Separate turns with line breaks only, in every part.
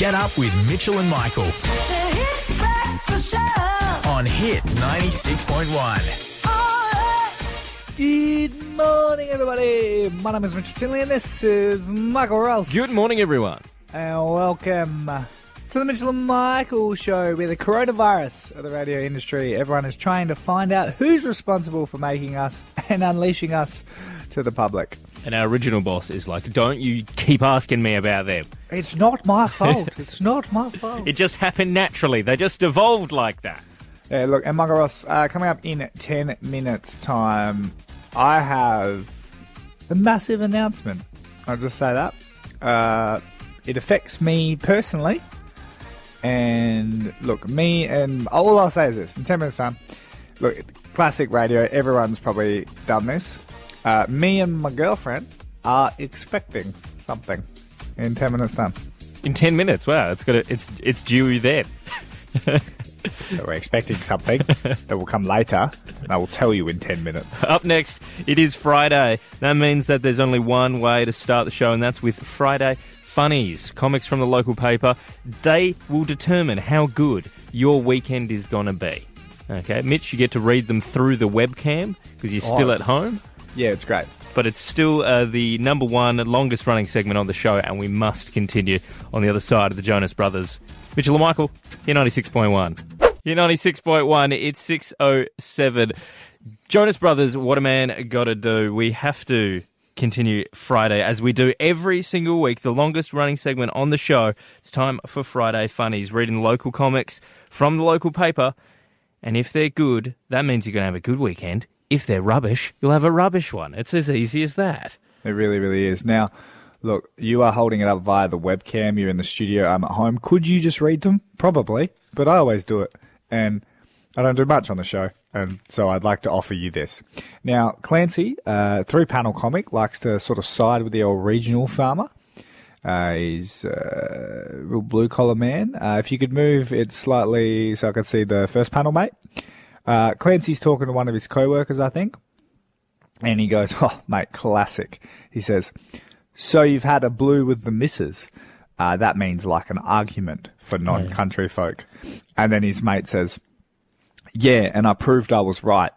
Get up with Mitchell and Michael on Hit 96.1.
Good morning, everybody. My name is Mitchell Tinley, and this is Michael Rouse.
Good morning, everyone.
and welcome to the Mitchell and Michael Show, where the coronavirus of the radio industry, everyone is trying to find out who's responsible for making us and unleashing us to the public.
And our original boss is like, don't you keep asking me about them.
It's not my fault. it's not my fault.
It just happened naturally. They just evolved like that.
Yeah, look, and Michael Ross, uh, coming up in 10 minutes' time, I have a massive announcement. I'll just say that. Uh, it affects me personally. And look, me and all I'll say is this in 10 minutes' time, look, classic radio, everyone's probably done this. Uh, me and my girlfriend are expecting something in 10 minutes' time.
In 10 minutes. Wow, it's got a, it's it's due then.
So we're expecting something that will come later, and I will tell you in 10 minutes.
Up next, it is Friday. That means that there's only one way to start the show, and that's with Friday Funnies, comics from the local paper. They will determine how good your weekend is going to be. Okay, Mitch, you get to read them through the webcam because you're still
Oh.
at home.
Yeah, it's great.
but it's still uh, the number one longest running segment on the show, and we must continue on the other side of the Jonas Brothers. Mitchell and Michael, here 96.1. Here 96.1, it's 6.07. Jonas Brothers, what a man gotta do. We have to continue Friday as we do every single week, the longest running segment on the show. It's time for Friday Funnies, reading local comics from the local paper. And if they're good, that means you're going to have a good weekend. If they're rubbish, you'll have a rubbish one. It's as easy as that.
It really, really is. Now, look, you are holding it up via the webcam. You're in the studio. I'm at home. Could you just read them? Probably, but I always do it. And I don't do much on the show. And so I'd like to offer you this. Now, Clancy, uh, three panel comic, likes to sort of side with the old regional farmer. Uh, he's a real blue collar man. Uh, if you could move it slightly so I could see the first panel, mate. Uh, Clancy's talking to one of his co workers, I think. And he goes, Oh, mate, classic. He says, So you've had a blue with the missus. Uh, that means like an argument for non country folk. And then his mate says, Yeah, and I proved I was right.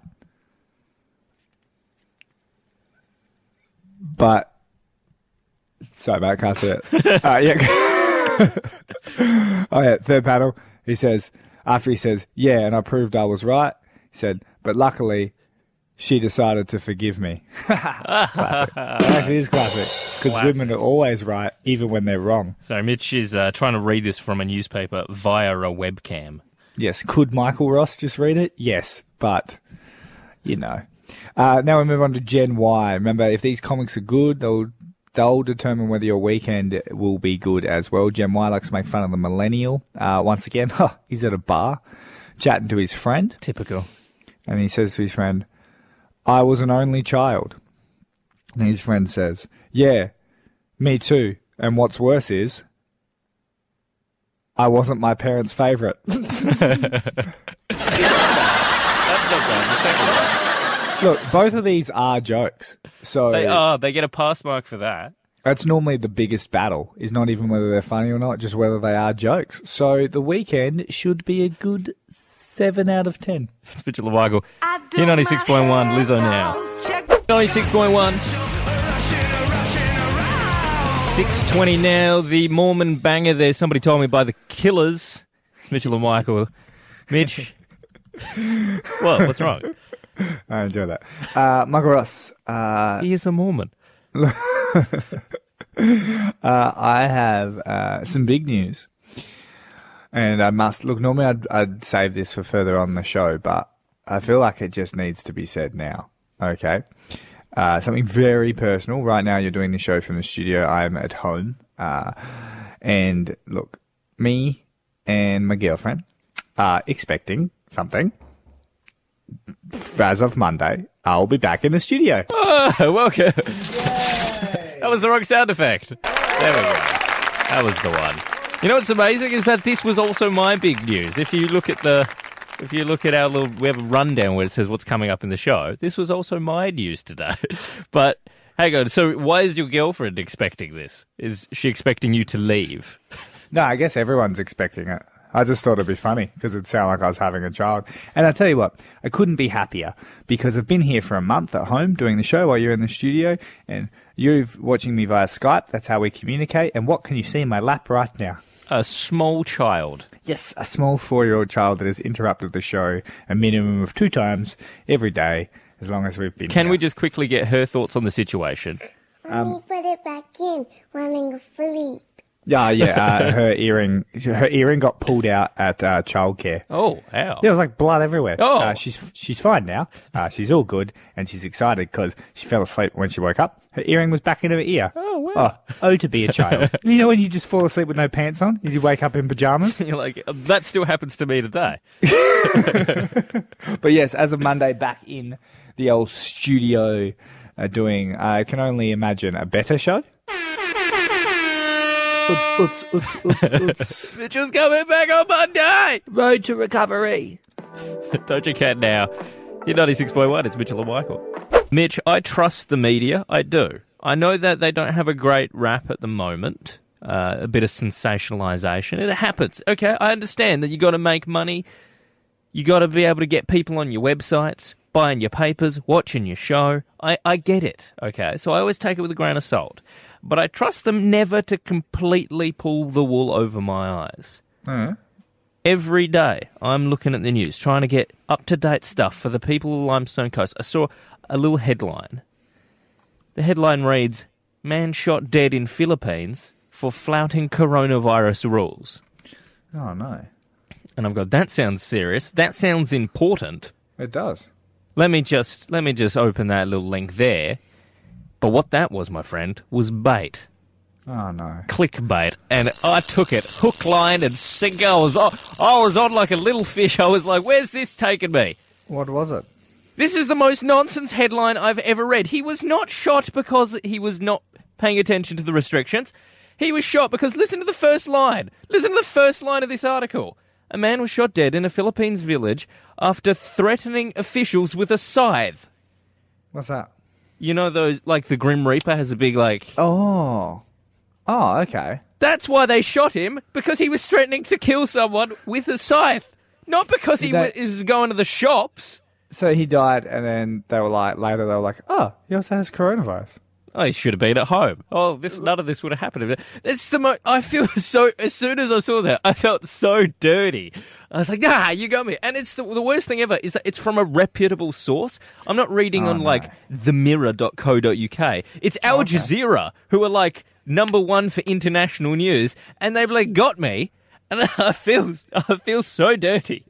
But, sorry, mate, I can't see it. uh, yeah. oh, yeah, third panel. He says, after he says, Yeah, and I proved I was right, he said, But luckily, she decided to forgive me. classic. It actually is classic. Because
Classic.
women are always right, even when they're wrong.
So Mitch is uh, trying to read this from a newspaper via a webcam.
Yes. Could Michael Ross just read it? Yes. But, you know. Uh, now we move on to Gen Y. Remember, if these comics are good, they'll they'll determine whether your weekend will be good as well. Gen Y likes to make fun of the millennial. Uh, once again, he's at a bar chatting to his friend.
Typical.
And he says to his friend, I was an only child. And his friend says, Yeah, me too. And what's worse is, I wasn't my parents' favourite.
That's not bad. The second one.
Look, both of these are jokes. So
They are. They get a pass mark for that.
that's normally the biggest battle, is not even whether they're funny or not, just whether they are jokes. So the weekend should be a good 7 out of 10.
It's Mitchell and Michael. Here 96.1, Lizzo now. 96.1. 620 now. The Mormon banger there. Somebody told me by the Killers. It's Mitchell and Michael. Mitch. what? What's wrong?
I enjoy that. Uh, Michael Ross, uh,
He is a Mormon.
uh, I have uh, some big news. And I must look. Normally, I'd, I'd save this for further on the show, but I feel like it just needs to be said now. Okay, uh, something very personal. Right now, you're doing the show from the studio. I'm at home, uh, and look, me and my girlfriend are expecting something. As of Monday, I'll be back in the studio.
Oh, welcome. that was the wrong sound effect. There we go. That was the one. You know what's amazing is that this was also my big news. If you look at the, if you look at our little, we have a rundown where it says what's coming up in the show. This was also my news today. but hang on. So why is your girlfriend expecting this? Is she expecting you to leave?
No, I guess everyone's expecting it. I just thought it'd be funny because it'd sound like I was having a child. And I tell you what, I couldn't be happier because I've been here for a month at home doing the show while you're in the studio and you're watching me via Skype. That's how we communicate. And what can you see in my lap right now?
A small child.
Yes, a small four year old child that has interrupted the show a minimum of two times every day as long as we've been
Can
here.
we just quickly get her thoughts on the situation?
Mommy put it back in, wanting a sleep.
Yeah, yeah. Uh, her earring, her earring got pulled out at uh, childcare.
Oh, how?
There was like blood everywhere.
Oh.
Uh, she's she's fine now. Uh, she's all good, and she's excited because she fell asleep when she woke up. Her earring was back in her ear.
Oh, wow.
Oh, oh, to be a child. you know when you just fall asleep with no pants on, you wake up in pajamas.
You're like, that still happens to me today.
But yes, as of Monday, back in the old studio, uh, doing. I can only imagine a better show. Uts, uts.
Mitchell's coming back on Monday!
Road to recovery.
Doja Cat now. You're 96.1, it's Mitchell and Michael. Mitch, I trust the media. I do. I know that they don't have a great rap at the moment. Uh, a bit of sensationalization. It happens. Okay, I understand that you got to make money. You got to be able to get people on your websites, buying your papers, watching your show. I, I get it. Okay, so I always take it with a grain of salt. But I trust them never to completely pull the wool over my eyes. Every day, I'm looking at the news, trying to get up to date stuff for the people of Limestone Coast. I saw a little headline. The headline reads Man shot dead in Philippines for flouting coronavirus rules.
Oh no,
And I've got that sounds serious. That sounds important.
it does.
Let me just let me just open that little link there. But what that was, my friend, was bait.
Oh no.
clickbait, and I took it hook, line, and sinker. I was on, I was on like a little fish. I was like, "Where's this taking me?"
What was it?
This is the most nonsense headline I've ever read. He was not shot because he was not paying attention to the restrictions. He was shot because listen to the first line. Listen to the first line of this article. A man was shot dead in a Philippines village after threatening officials with a scythe.
What's that?
You know those like the Grim Reaper has a big like
Oh. Oh, okay.
That's why they shot him because he was threatening to kill someone with a scythe, not because he
That-
was going to the shops.
So he died, and then they were like, later they were like, oh, he also has coronavirus.
Oh, he should have been at home. Oh, this none of this would have happened. It's the mo- I feel so. As soon as I saw that, I felt so dirty. I was like, "Ah, you got me." And it's the, the worst thing ever is that it's from a reputable source. I'm not reading
Oh,
on
no.
like themirror.co.uk. It's Al Jazeera who are like number one for international news, and they've like got me, and I feel I feel so dirty.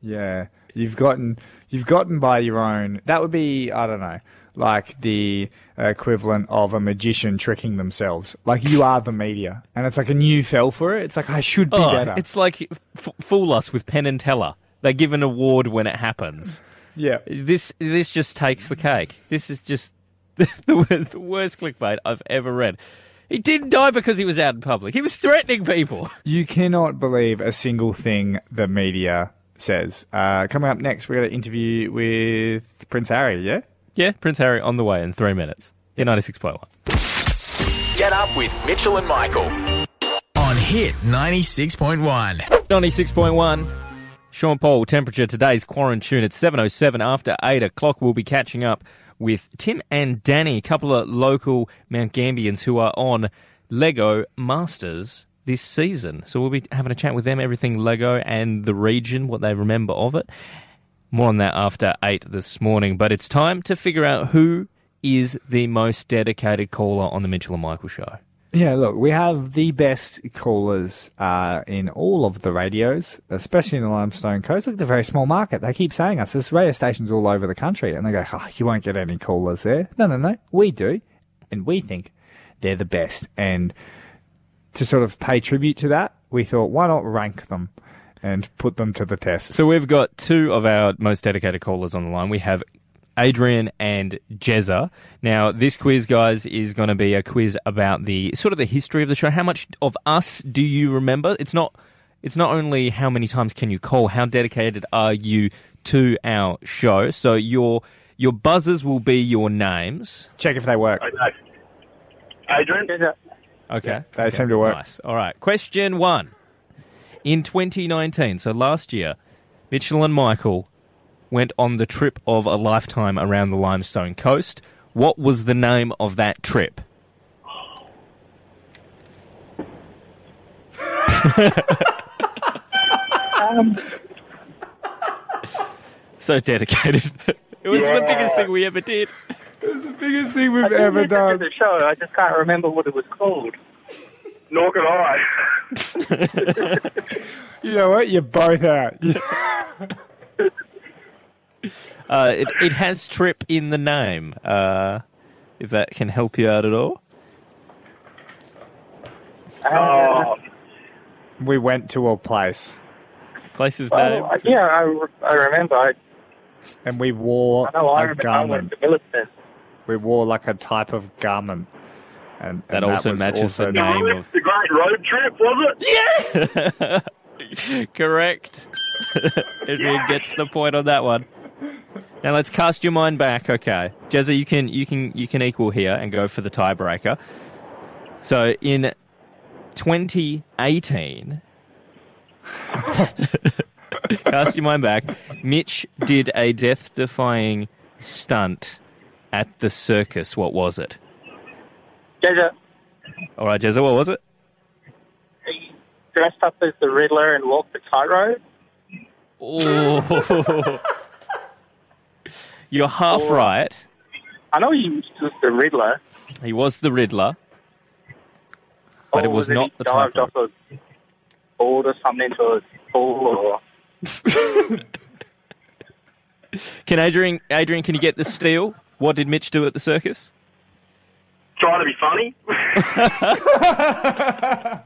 Yeah, you've gotten you've gotten by your own. That would be I don't know, like the equivalent of a magician tricking themselves. Like you are the media, and it's like, and you fell for it. It's like I should be
Oh,
better.
it's like f- fool us with Penn and Teller. They give an award when it happens.
yeah.
This this just takes the cake. This is just the, the, the worst clickbait I've ever read. He didn't die because he was out in public. He was threatening people.
You cannot believe a single thing the media says. Uh, coming up next, we're going to interview with Prince Harry. Yeah.
Yeah, Prince Harry on the way in three minutes. In 96.1.
Get up with Mitchell and Michael. On Hit 96.1.
96.1. Sean Paul, temperature today's quarantine at 7.07 after 8 o'clock. We'll be catching up with Tim and Danny, a couple of local Mount Gambians who are on Lego Masters this season. So we'll be having a chat with them, everything Lego and the region, what they remember of it. More on that after 8 this morning. But it's time to figure out who is the most dedicated caller on the Mitchell and Michael show.
Yeah, look, we have the best callers uh, in all of the radios, especially in the Limestone Coast. Look, it's a very small market. They keep saying us. There's radio stations all over the country, and they go, oh, you won't get any callers there. No, no, no. We do, and we think they're the best. And to sort of pay tribute to that, we thought, why not rank them and put them to the test?
So we've got two of our most dedicated callers on the line. We have Adrian and Jezza. Now, this quiz, guys, is going to be a quiz about the sort of the history of the show. How much of us do you remember? It's not. It's not only how many times can you call. How dedicated are you to our show? So your your buzzers will be your names.
Check if they work.
Adrian?
Okay.
They
okay.
seem to work.
Nice. All right. Question one. In 2019, so last year, Mitchell and Michael went on the trip of a lifetime around the Limestone Coast. What was the name of that trip? so dedicated. it was the biggest thing we ever did.
It was the biggest thing we've
I
ever done.
the show. I just can't remember what it was called. Nor can I.
You know what? You're both out.
Uh, it, it has trip in the name. Uh, if that can help you out at all.
Oh,
we went to a place
Place's name.
yeah, I, I remember. I,
and we wore
I know I
a
remember. I went
garment.
to Millicent.
We wore like a type of garment. And,
That
and
also matches
also
the name of.
The Great Road Trip, was it?
Yeah, correct. Adrian gets the point on that one. Now let's cast your mind back. Okay, Jezza, you can you can you can equal here and go for the tiebreaker. So in 2018, cast your mind back. Mitch did a death-defying stunt at the circus. What was it?
Jaja,
All right, Jezza, what was it?
he dressed up as the Riddler and walked the tightrope.
Oh. You're half
Oh.
right.
I know he was the Riddler.
He was the Riddler, but it
or
was not
he
the
dived
tightrope.
off a board or something into a pool or...
Can Adrian, Adrian, can you get the steal? What did Mitch do at the circus?
Trying to be funny.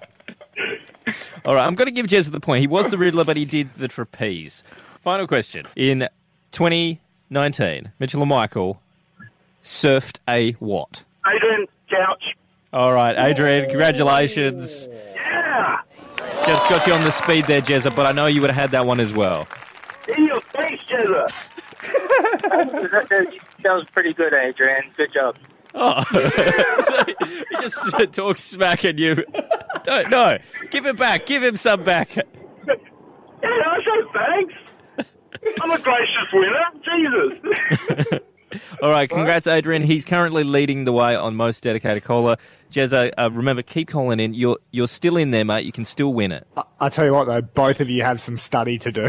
All right, I'm going to give Jez the point. He was the Riddler, but he did the trapeze. Final question. In 2019, Mitchell and Michael surfed a what?
Adrian, couch.
All right, Adrian, congratulations.
Yeah!
Just got you on the speed there, Jezza, but I know you would have had that one as well.
Yeah, thanks, Jezza. that, that was pretty good, Adrian. Good job.
Oh, he just talks smack at you. Don't no, give it back. Give him some back.
Yeah, I say thanks. I'm a gracious winner. Jesus.
All right, congrats, Adrian. He's currently leading the way on most dedicated caller. Jezza, uh, remember, keep calling in. You're you're still in there, mate. You can still win it.
I tell you what, though, both of you have some study to do.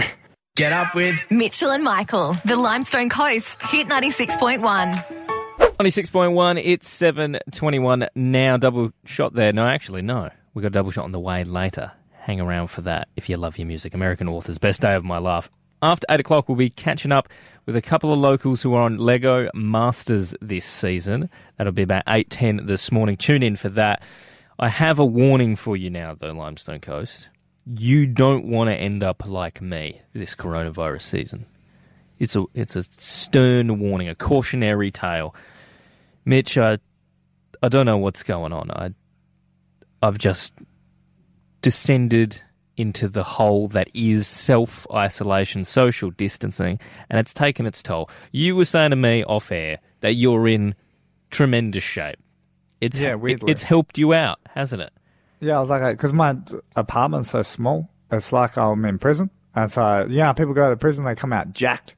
Get up with
Mitchell and Michael, the Limestone Coast, hit 96.1.
26.1, it's 7.21 now. Double shot there. No, actually, no. We've got a double shot on the way later. Hang around for that if you love your music. American Authors, best day of my life. After 8 o'clock, we'll be catching up with a couple of locals who are on Lego Masters this season. That'll be about 8.10 this morning. Tune in for that. I have a warning for you now, though, Limestone Coast. You don't want to end up like me this coronavirus season. It's a it's a stern warning, a cautionary tale. Mitch, I I don't know what's going on. I I've just descended into the hole that is self isolation, social distancing, and it's taken its toll. You were saying to me off air that you're in tremendous shape. It's
Yeah,
it-
weirdly.
it's helped you out, hasn't it?
Yeah, I was like, because my apartment's so small, it's like I'm in prison. And so, yeah, people go to prison, they come out jacked.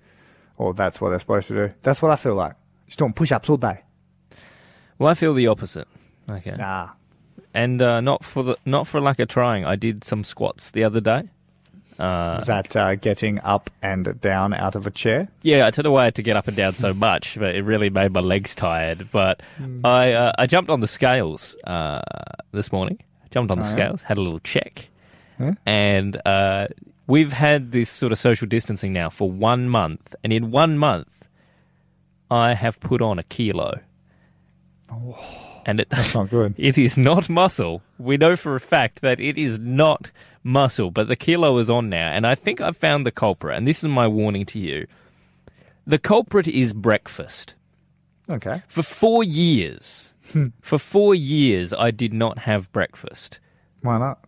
Or that's what they're supposed to do. That's what I feel like. Just doing push ups all day.
Well, I feel the opposite. Okay,
Nah.
and uh, not for the not for lack of trying. I did some squats the other day.
Is that uh, getting up and down out of a chair?
Yeah, I don't know why I had to get up and down so much, but it really made my legs tired. But I uh, I jumped on the scales uh, this morning. Jumped on the scales, had a little check, and uh, we've had this sort of social distancing now for one month, and in one month, I have put on a kilo. And it,
That's not good.
it is not muscle. We know for a fact that it is not muscle, but the kilo is on now, and I think I've found the culprit. And this is my warning to you: the culprit is breakfast.
Okay.
For four years, hmm. for four years, I did not have breakfast
Why not?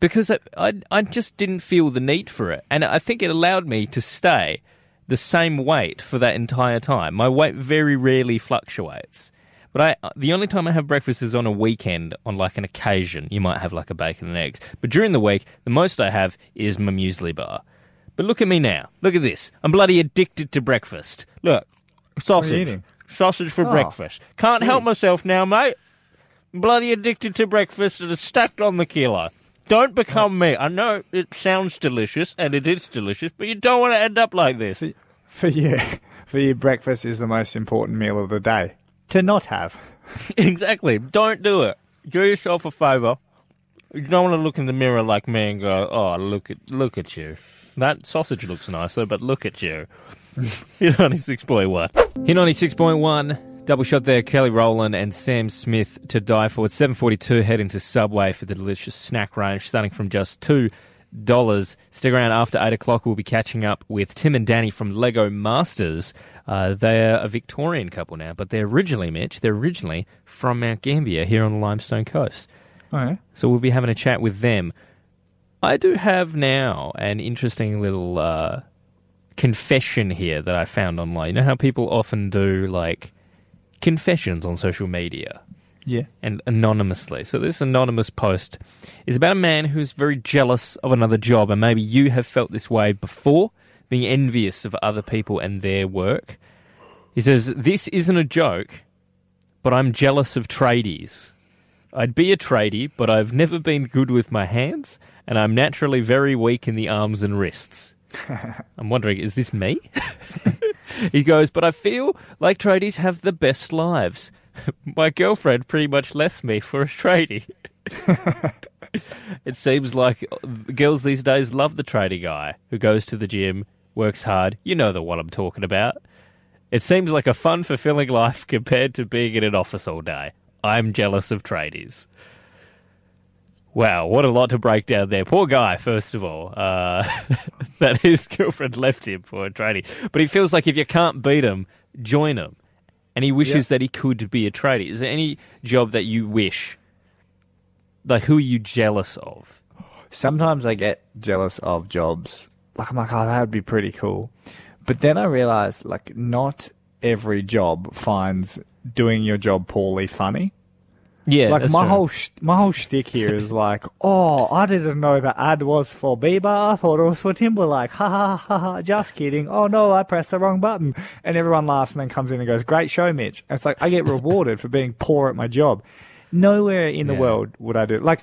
because I, I I just didn't feel the need for it, and I think it allowed me to stay the same weight for that entire time. My weight very rarely fluctuates. But I, uh, the only time I have breakfast is on a weekend, on like an occasion. You might have like a bacon and eggs. But during the week, the most I have is my muesli bar. But look at me now. Look at this. I'm bloody addicted to breakfast. Look, sausage. Sausage for
Oh,
breakfast. Can't help myself now, mate. Bloody addicted to breakfast and it's stacked on the kilo. Don't become me. I know it sounds delicious and it is delicious, but you don't want to end up like this.
For, for you, for you, breakfast is the most important meal of the day. To not have.
exactly. Don't do it. Do yourself a favour. You don't want to look in the mirror like me and go, "Oh, look at look at you." That sausage looks nicer, but look at you. You're ninety six point one. Here ninety six point one. Double shot there. Kelly Rowland and Sam Smith to die for. It's seven forty two. Head into Subway for the delicious snack range, starting from just two dollars. Stick around after eight o'clock. We'll be catching up with Tim and Danny from Lego Masters. Uh, they're a Victorian couple now, but they're originally Mitch. They're originally from Mount Gambier here on the Limestone Coast.
Okay.
So we'll be having a chat with them. I do have now an interesting little uh, confession here that I found online. You know how people often do like confessions on social media
Yeah.
and anonymously. So this anonymous post is about a man who's very jealous of another job, and maybe you have felt this way before, being envious of other people and their work. He says, "This isn't a joke, but I'm jealous of tradies. I'd be a tradie, but I've never been good with my hands, and I'm naturally very weak in the arms and wrists." I'm wondering, is this me? he goes, but I feel like tradies have the best lives. My girlfriend pretty much left me for a tradie. it seems like girls these days love the tradie guy who goes to the gym, works hard. You know the one I'm talking about. It seems like a fun, fulfilling life compared to being in an office all day. I'm jealous of tradies. Wow, what a lot to break down there. Poor guy, first of all, uh, that his girlfriend left him for a tradie. But he feels like if you can't beat him, join him. And he wishes that he could be a tradie. Is there any job that you wish? Like, who are you jealous of?
Sometimes I get jealous of jobs. Like I'm like, oh, that would be pretty cool. But then I realize, like, not every job finds doing your job poorly funny.
Yeah,
like my
true.
whole sh- my whole shtick here is like, oh, I didn't know the ad was for Bieber. I thought it was for Timberlake. Ha ha ha ha. Just kidding. Oh no, I pressed the wrong button. And everyone laughs and then comes in and goes, "Great show, Mitch." And it's like I get rewarded for being poor at my job. Nowhere in the
Yeah.
world would I do like.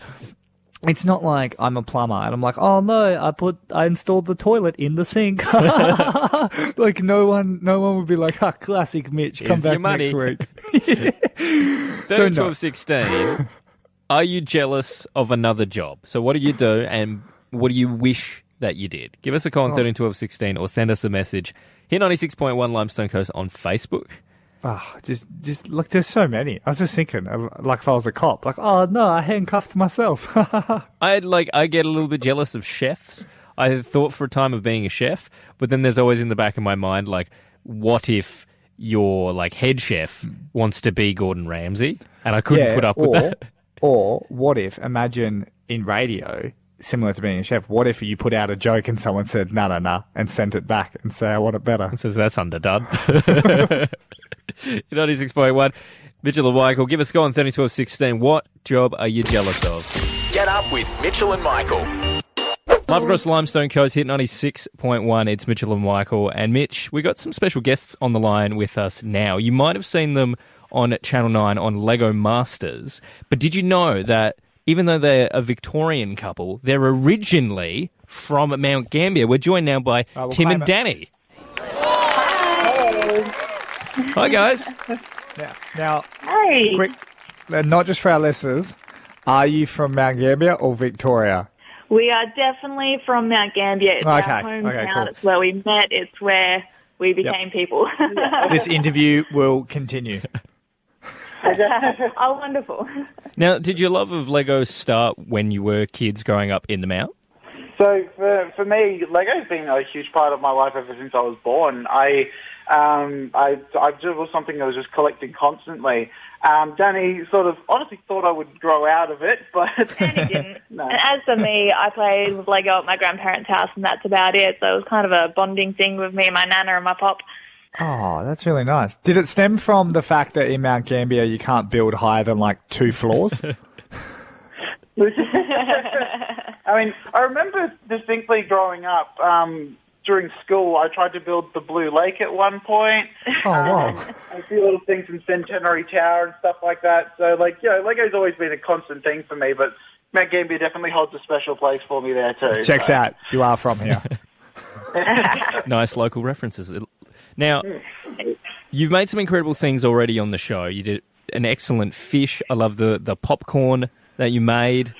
It's not like I'm a plumber and I'm like, oh no, I put, I installed the toilet in the sink. like no one, no one would be like, ah, classic Mitch, come
Here's
back next week.
13,
So no.
12, 16. Are you jealous of another job? So, what do you do, and what do you wish that you did? Give us a call on 13, 12, 16, or send us a message. Hit 96.1 Limestone Coast on Facebook.
Ah, just, just look. There's so many. I was just thinking, uh, like if I was a cop, like, oh no, I handcuffed myself.
I like I get a little bit jealous of chefs. I thought for a time of being a chef, but then there's always in the back of my mind like, what if your like head chef wants to be Gordon Ramsay, and I couldn't put up
or,
with that.
or what if? Imagine in radio, similar to being a chef. What if you put out a joke and someone said no, no, no, and sent it back and say I want it better?
Says that's underdone. 96.1. Mitchell and Michael, give us a go on 30, 12, 16. What job are you jealous of?
Get up with Mitchell and Michael.
Live across the Limestone Coast, hit 96.1. It's Mitchell and Michael. And Mitch, we got some special guests on the line with us now. You might have seen them on Channel 9 on Lego Masters. But did you know that even though they're a Victorian couple, they're originally from Mount Gambier? We're joined now by ah,
I will
Tim and
it.
Danny. Hi, guys.
Now, now
Hey,
quick, uh, not just for our listeners. Are you from Mount Gambier or Victoria?
we are definitely from Mount Gambier. It's our
Okay,
hometown.
okay, cool.
It's where we met. It's where we became people.
This interview will continue.
oh, wonderful.
Now, did your love of Lego start when you were kids growing up in the Mount?
So for for me, Lego's been a huge part of my life ever since I was born. I um I I just was something I was just collecting constantly. Um, Danny sort of honestly thought I would grow out of it, but
And he didn't.
No.
And as for me, I played with Lego at my grandparents' house, and that's about it. So it was kind of a bonding thing with me and my nana and my pop.
Oh, that's really nice. Did it stem from the fact that in Mount Gambier you can't build higher than like two floors?
I mean, I remember distinctly growing up. Um, during school, I tried to build the Blue Lake at one point.
Oh, wow.
Um, a few little things in Centenary Tower and stuff like that. So, like, you know, Lego's always been a constant thing for me, but Mount Gambier definitely holds a special place for me there too.
Checks
so.
out. You are from here.
nice local references. Now, you've made some incredible things already on the show. You did an excellent fish. I love the, the popcorn that you made.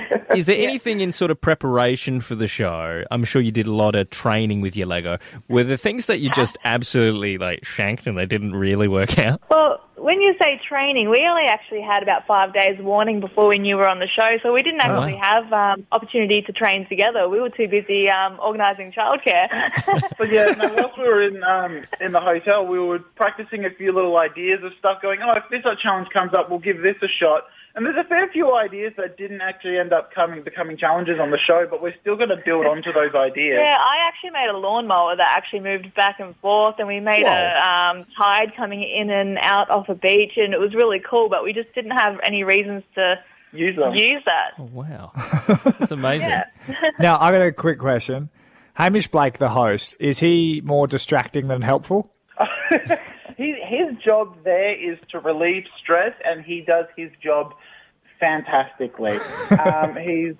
Is there anything in sort of preparation for the show? I'm sure you did a lot of training with your Lego. Were there things that you just absolutely like shanked and they didn't really work out?
Well, when you say training, we only actually had about five days warning before we knew we were on the show, so we didn't
Oh,
actually have um, opportunity to train together. We were too busy um, organising childcare.
But yeah, no, whilst we were in um, in the hotel, we were practicing a few little ideas of stuff. Going, oh, if this challenge comes up, we'll give this a shot. And there's a fair few ideas that didn't actually end up coming becoming challenges on the show, but we're still going to build onto those ideas.
Yeah, I actually made a lawnmower that actually moved back and forth, and we made a um, tide coming in and out off a beach, and it was really cool. But we just didn't have any reasons to
Use them.
use that.
Oh, wow. That's amazing.
Now, I got a quick question. Hamish Blake, the host, is he more distracting than helpful?
He, his job there is to relieve stress, and he does his job fantastically. um, he's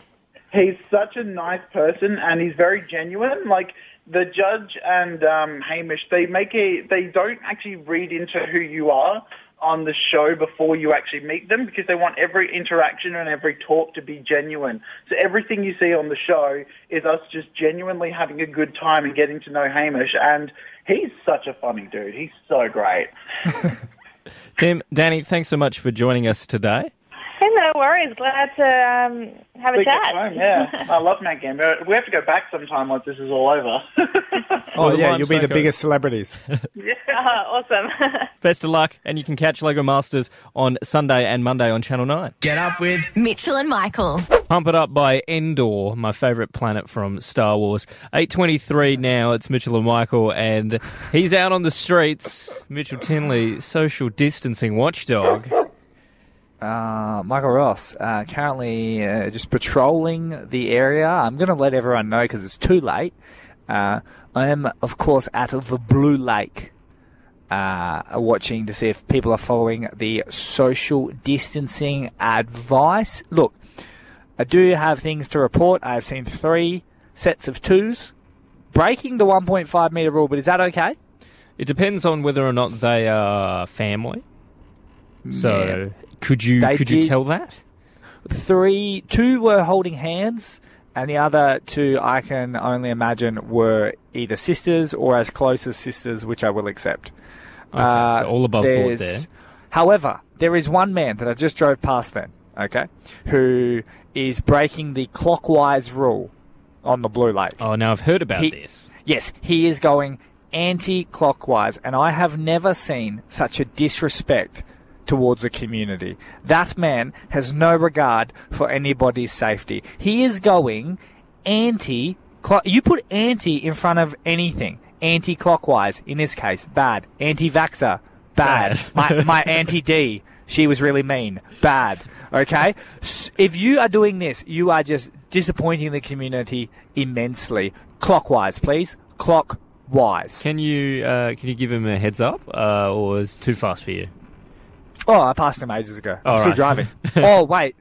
he's such a nice person, and he's very genuine. Like the judge and um, Hamish, they make a they don't actually read into who you are on the show before you actually meet them because they want every interaction and every talk to be genuine. So everything you see on the show is us just genuinely having a good time and getting to know Hamish and he's such a funny dude. He's so great.
Tim, Danny, thanks so much for joining us today.
Hey, no worries. Glad to um, have a
Big
chat.
at home, yeah. I love Mount Gambier. We have to go back sometime once this is all over.
Oh,
the
yeah, you'll be the
Psycho.
biggest celebrities.
Oh, awesome.
Best of luck, and you can catch Lego Masters on Sunday and Monday on Channel 9.
Get up with
Mitchell and Michael.
Pump It Up by Endor, my favourite planet from Star Wars. 8.23 now, it's Mitchell and Michael, and he's out on the streets. Mitchell Tinley, social distancing watchdog.
Uh, Michael Ross, uh, currently uh, just patrolling the area. I'm going to let everyone know because it's too late. Uh, I am, of course, at the Blue Lake, uh, watching to see if people are following the social distancing advice. Look, I do have things to report. I've seen three sets of twos breaking the 1.5 meter rule, but is that okay?
It depends on whether or not they are family. So, could you
They
could you tell that?
three, two were holding hands, and the other two, I can only imagine, were either sisters or as close as sisters, which I will accept. Uh,
so all above board there.
However, there is one man that I just drove past then, okay, who is breaking the clockwise rule on the Blue Lake.
Oh, now I've heard about
He-
this.
Yes, he is going anti-clockwise, and I have never seen such a disrespect towards the community. That man has no regard for anybody's safety. He is going anti. You put anti in front of anything. Anti-clockwise, in this case, bad. Anti-vaxxer, bad.
Bad.
my my Auntie D, she was really mean, bad. Okay, if you are doing this, you are just disappointing the community immensely. Clockwise, please. Clockwise.
Can you uh, can you give him a heads up, uh, or is too fast for you?
Oh, I passed him ages ago. I'm
All
still
right.
driving. oh wait,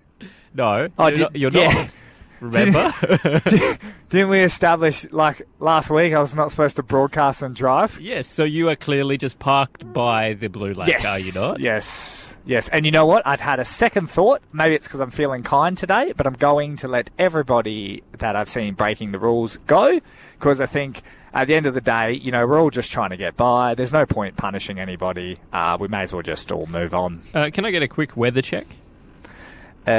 No,
Oh,
you're,
did-
not, you're
yeah.
not. Remember?
didn't we establish like last week? I was not supposed to broadcast and drive.
yes. So you are clearly just parked by the Blue Lake,
Yes.
are you not?
Yes. Yes. And you know what? I've had a second thought. Maybe it's because I'm feeling kind today, but I'm going to let everybody that I've seen breaking the rules go because I think at the end of the day, you know, we're all just trying to get by. There's no point punishing anybody. Uh, we may as well just all move on.
Uh, can I get a quick weather check?
Uh,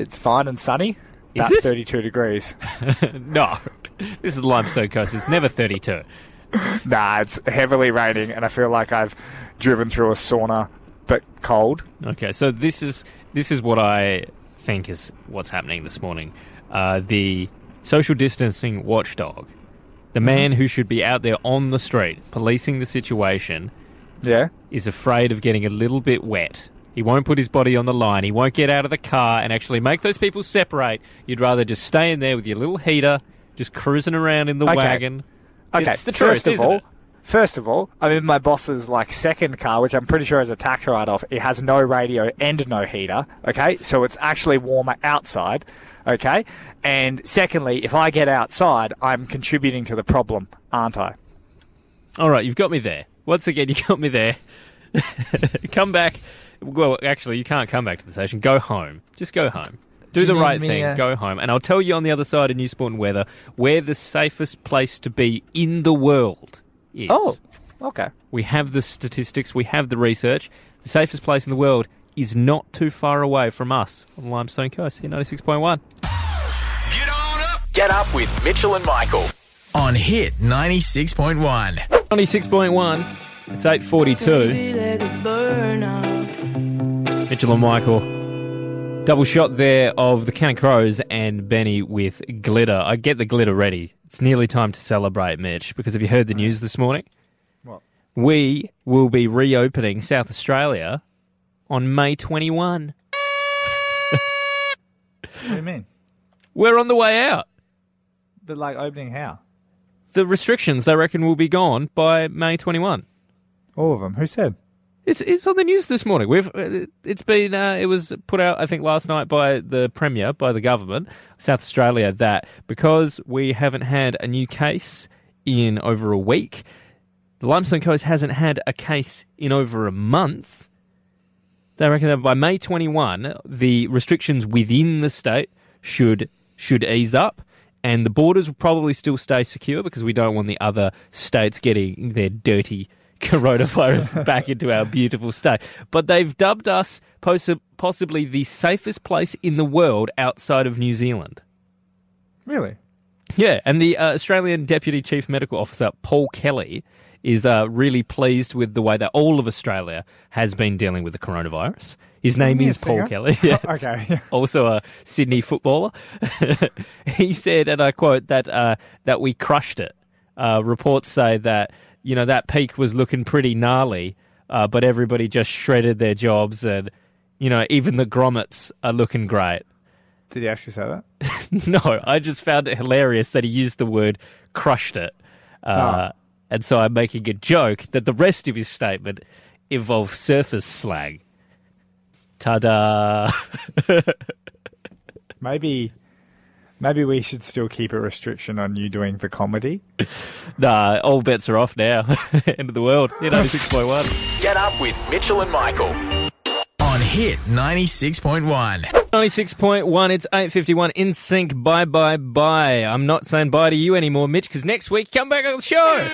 it's fine and sunny.
Is
About
it?
32 degrees.
no. This is the Limestone Coast. It's never 32.
nah, it's heavily raining, and I feel like I've driven through a sauna, but cold.
Okay, so this is this is what I think is what's happening this morning. Uh, the social distancing watchdog the mm-hmm. man who should be out there on the street policing the situation
Yeah.
is afraid of getting a little bit wet. He won't put his body on the line. He won't get out of the car and actually make those people separate. You'd rather just stay in there with your little heater, just cruising around in the
Okay.
wagon.
Okay.
It's the truth,
first of
isn't
all,
it?
First of all, I'm in my boss's like second car, which I'm pretty sure is a tax write-off. It has no radio and no heater. Okay, so it's actually warmer outside. Okay, and secondly, if I get outside, I'm contributing to the problem, aren't I?
All right, you've got me there. Once again, you got me there. come back. Well, actually, you can't come back to the station. Go home. Just go home. Do,
Do
the right thing.
uh,
Go home. And I'll tell you on the other side of New Sport and Weather where the safest place to be in the world is.
Oh, okay.
We have the statistics, we have the research. The safest place in the world is not too far away from us on the Limestone Coast here, 96.1.
Get up with Mitchell and Michael on Hit 96.1.
96.1, it's 8.42. Mitchell and Michael. Double shot there of the Counting Crows and Benee with glitter. I get the glitter ready. It's nearly time to celebrate, Mitch, because have you heard the news this morning?
What?
We will be reopening South Australia on May 21.
What do you mean?
We're on the way out.
But like opening how?
The restrictions, they reckon, will be gone by May 21.
All of them. Who said?
It's it's on the news this morning. We've uh, it's been uh, it was put out I think last night by the premier by the government South Australia that because we haven't had a new case in over a week, the Limestone Coast hasn't had a case in over a month. They reckon that by May 21, the restrictions within the state should should ease up, and the borders will probably still stay secure because we don't want the other states getting their dirty coronavirus back into our beautiful state. But they've dubbed us possi- possibly the safest place in the world outside of New Zealand.
Really?
Yeah, and the uh, Australian Deputy Chief Medical Officer, Paul Kelly, is uh, really pleased with the way that all of Australia has been dealing with the coronavirus. His name
a
is Paul? Kelly. Yes.
okay.
Also a Sydney footballer. he said, and I quote, that uh, that we crushed it. Uh, reports say that you know that peak was looking pretty gnarly, uh, but everybody just shredded their jobs, and you know even the grommets are looking great.
Did he actually say that?
No, I just found it hilarious that he used the word crushed it. Uh, And so I'm making a joke that the rest of his statement involves surface slang. Ta da!
Maybe, maybe we should still keep a restriction on you doing the comedy.
nah, all bets are off now. End of the world. You know, 6.1.
Get up with Mitchell and Michael on Hit 96.1.
96.1, it's 8.51 in sync. Bye, bye, bye. I'm not saying bye to you anymore, Mitch, because next week, come back on the show.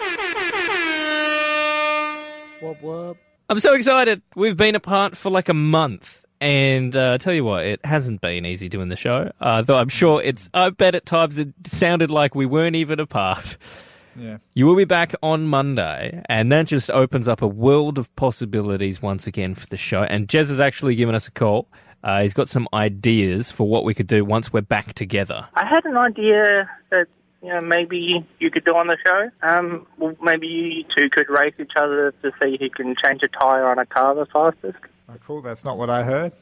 Whoop whoop.
I'm so excited. We've been apart for like a month. And uh, I tell you what, it hasn't been easy doing the show. Uh, though I'm sure it's, I bet at times it sounded like we weren't even apart.
Yeah.
You will be back on Monday, and that just opens up a world of possibilities once again for the show. And Jez has actually given us a call. Uh, he's got some ideas for what we could do once we're back together.
I had an idea that you know maybe you could do on the show. Um, well, maybe you two could race each other to see who can change a tire on a car the fastest.
Oh, cool. That's not what I heard.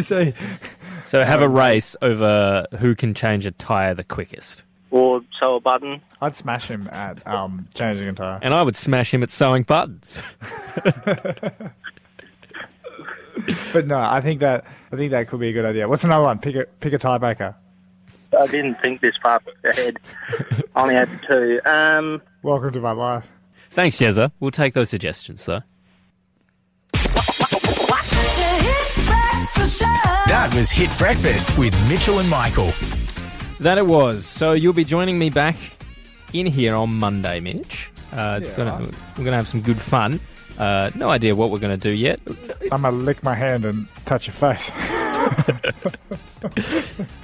so,
So have a race over who can change a tire the quickest.
Or sew a button.
I'd smash him at um, changing a tire.
And I would smash him at sewing buttons.
But no, I think that I think that could be a good idea. What's another one? Pick a pick a tiebreaker.
I didn't think this far ahead. I only had two. Um,
Welcome to my life.
Thanks, Jezza. We'll take those suggestions, though.
That was Hit Breakfast with Mitchell and Michael.
That it was. So you'll be joining me back in here on Monday, Mitch. Uh, it's
Yeah.
gonna, we're going to have some good fun. Uh, no idea what we're going to do yet.
I'm gonna lick my hand and touch your face.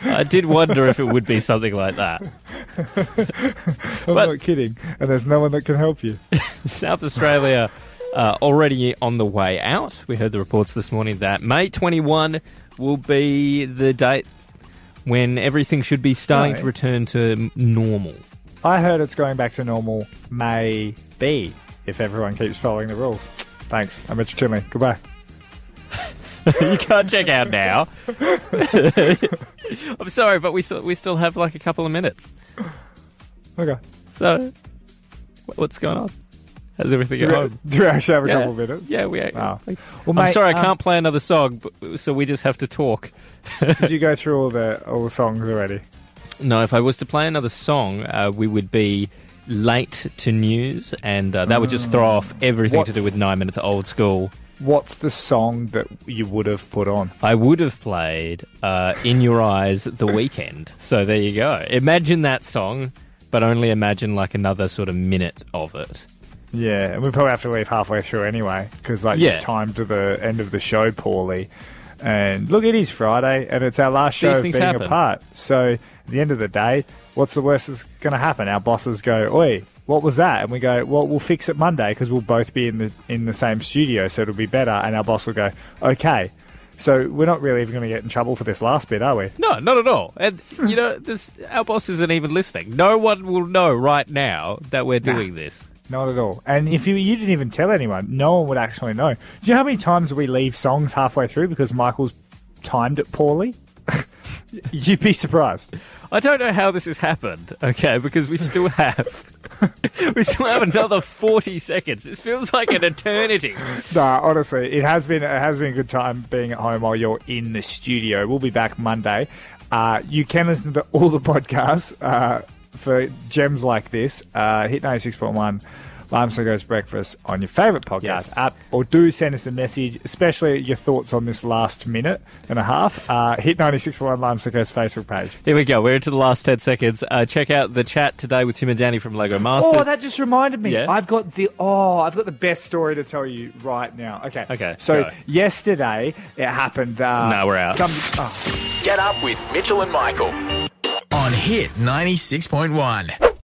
I did wonder if it would be something like that.
I'm
But-
not kidding. And there's no one that can help you.
South Australia uh, already on the way out. We heard the reports this morning that May 21 will be the date when everything should be starting to return to normal.
I heard it's going back to normal maybe if everyone keeps following the rules. Thanks. I'm Mitch Tinley. Goodbye.
you can't check out now. I'm sorry, but we still we still have like a couple of minutes.
Okay.
So, what's going on? How's everything
Do
at
we,
home?
do we actually have a
Yeah.
couple of minutes?
Yeah, we.
Oh.
Well, I'm
mate,
sorry, I
um,
can't play another song, but, so we just have to talk.
Did you go through all the all the songs already?
No, if I was to play another song, uh, we would be late to news, and uh, that would just throw off everything to do with nine minutes old school.
What's the song that you would have put on?
I would have played uh, "In Your Eyes" the Weeknd. So there you go. Imagine that song, but only imagine like another sort of minute of it.
Yeah, and we probably have to leave halfway through anyway because like
Yeah.
you've timed to the end of the show poorly. And look, it is Friday, and it's our last show of being
happen.
apart. So at the end of the day, what's the worst that's going to happen? Our bosses go, "Oi, what was that?" And we go, "Well, we'll fix it Monday because we'll both be in the in the same studio, so it'll be better." And our boss will go, "Okay." So we're not really even going to get in trouble for this last bit, are we?
No, not at all. And you know, this our boss isn't even listening. No one will know right now that we're doing this.
Not at all. And if you you didn't even tell anyone, no one would actually know. Do you know how many times we leave songs halfway through because Michael's timed it poorly? You'd be surprised.
I don't know how this has happened. Okay, because we still have we still have another forty seconds. This feels like an eternity.
Nah, honestly, it has been it has been a good time being at home while you're in the studio. We'll be back Monday. Uh, you can listen to all the podcasts uh, for gems like this. Uh, hit ninety six point one. Limestone Coast Breakfast on your favourite podcast
Yes.
app, or do send us a message, especially your thoughts on this last minute and a half. Uh, hit 96.1 Limestone Coast Facebook page.
Here we go. We're into the last ten seconds. Uh, check out the chat today with Tim and Danny from Lego Masters.
Oh, that just reminded me.
Yeah?
I've got the oh, I've got the best story to tell you right now. Okay.
Okay,
So
go.
yesterday it happened. Uh,
No, we're out.
Some, oh,
Get up with Mitchell and Michael on Hit 96.1.